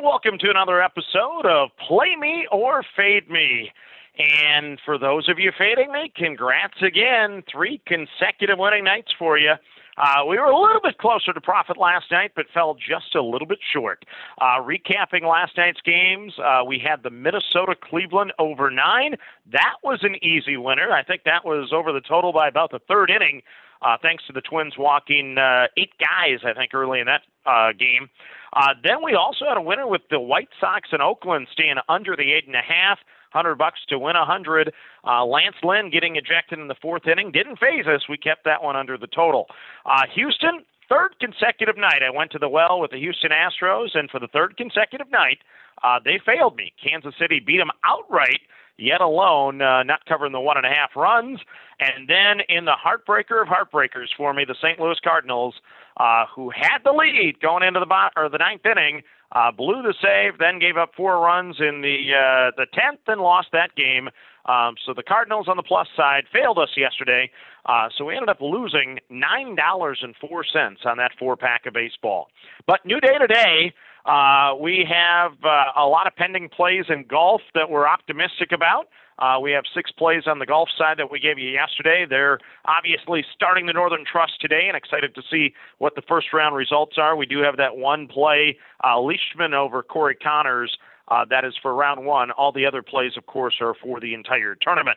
And welcome to another episode of Play Me or Fade Me. And for those of you fading me, congrats again. Three consecutive winning nights for you. Uh, we were a little bit closer to profit last night, but fell just a little bit short. Uh, recapping last night's games, uh, we had the Minnesota Cleveland over nine. That was an easy winner. I think that was over the total by about the third inning, uh, thanks to the Twins walking uh, eight guys, I think, early in that uh, game. Uh, then we also had a winner with the White Sox in Oakland staying under the eight and a half hundred bucks to win a hundred. Uh, Lance Lynn getting ejected in the fourth inning didn't faze us. We kept that one under the total. Uh, Houston, third consecutive night, I went to the well with the Houston Astros, and for the third consecutive night, uh, they failed me. Kansas City beat them outright yet alone, uh, not covering the one and a half runs. And then in the heartbreaker of heartbreakers for me, the St. Louis Cardinals, uh, who had the lead going into the bot- or the ninth inning, uh, blew the save, then gave up four runs in the uh, the tenth, and lost that game. Um, so the Cardinals on the plus side failed us yesterday. Uh, so we ended up losing nine dollars and four cents on that four pack of baseball. But new day today. Uh, we have uh, a lot of pending plays in golf that we're optimistic about. Uh, we have six plays on the golf side that we gave you yesterday. They're obviously starting the Northern Trust today and excited to see what the first round results are. We do have that one play, uh, Leishman over Corey Conners. Uh, that is for round one. All the other plays, of course, are for the entire tournament.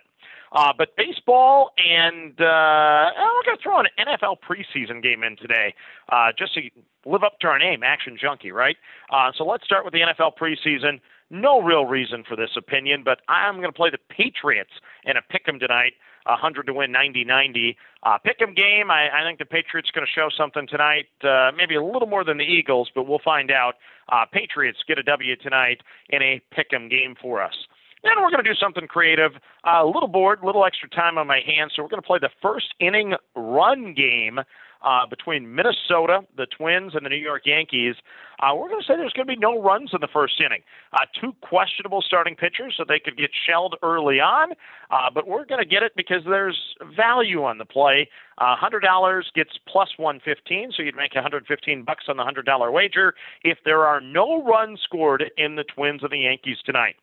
Uh, but baseball and uh, we're going to throw an NFL preseason game in today, uh, just to live up to our name, Action Junkie, right? Uh, so let's start with the NFL preseason. No real reason for this opinion, but I'm going to play the Patriots in a pick 'em tonight. 100 to win, 90 90. Uh, pick 'em game. I, I think the Patriots going to show something tonight. Uh, maybe a little more than the Eagles, but we'll find out. Uh, Patriots get a W tonight in a pick 'em game for us. Then we're going to do something creative. Uh, a little bored, a little extra time on my hands, so we're going to play the first inning run game uh, between Minnesota, the Twins, and the New York Yankees. Uh, we're going to say there's going to be no runs in the first inning. Uh, two questionable starting pitchers, so they could get shelled early on, uh, but we're going to get it because there's value on the play. Uh, $100 gets plus 115, so you'd make 115 bucks on the $100 wager if there are no runs scored in the Twins and the Yankees tonight.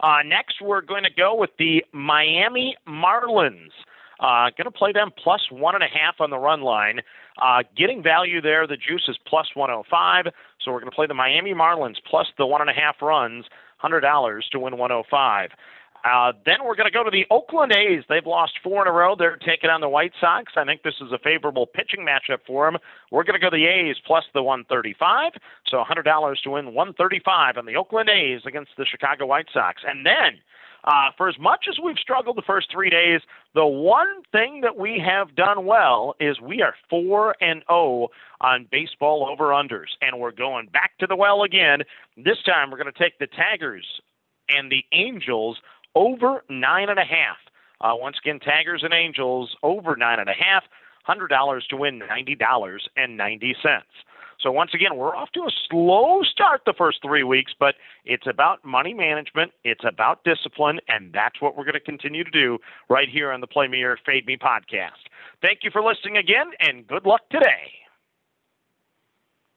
Uh, next, we're going to go with the Miami Marlins. Uh, going to play them plus one and a half on the run line. Uh, getting value there, the juice is plus 105. So we're going to play the Miami Marlins plus the one and a half runs, $100 to win 105. Uh, then we're going to go to the Oakland A's. They've lost four in a row. They're taking on the White Sox. I think this is a favorable pitching matchup for them. We're going to go to the A's plus the 135. So $100 to win 135 on the Oakland A's against the Chicago White Sox. And then uh, for as much as we've struggled the first three days, the one thing that we have done well is we are four and zero oh on baseball over unders, and we're going back to the well again. This time, we're going to take the Tigers and the Angels over nine and a half. Uh, once again, Tigers and Angels over nine and a half. Hundred dollars to win ninety dollars and ninety cents. So once again, we're off to a slow start the first three weeks, but it's about money management, it's about discipline, and that's what we're going to continue to do right here on the Play Me or Fade Me podcast. Thank you for listening again, and good luck today.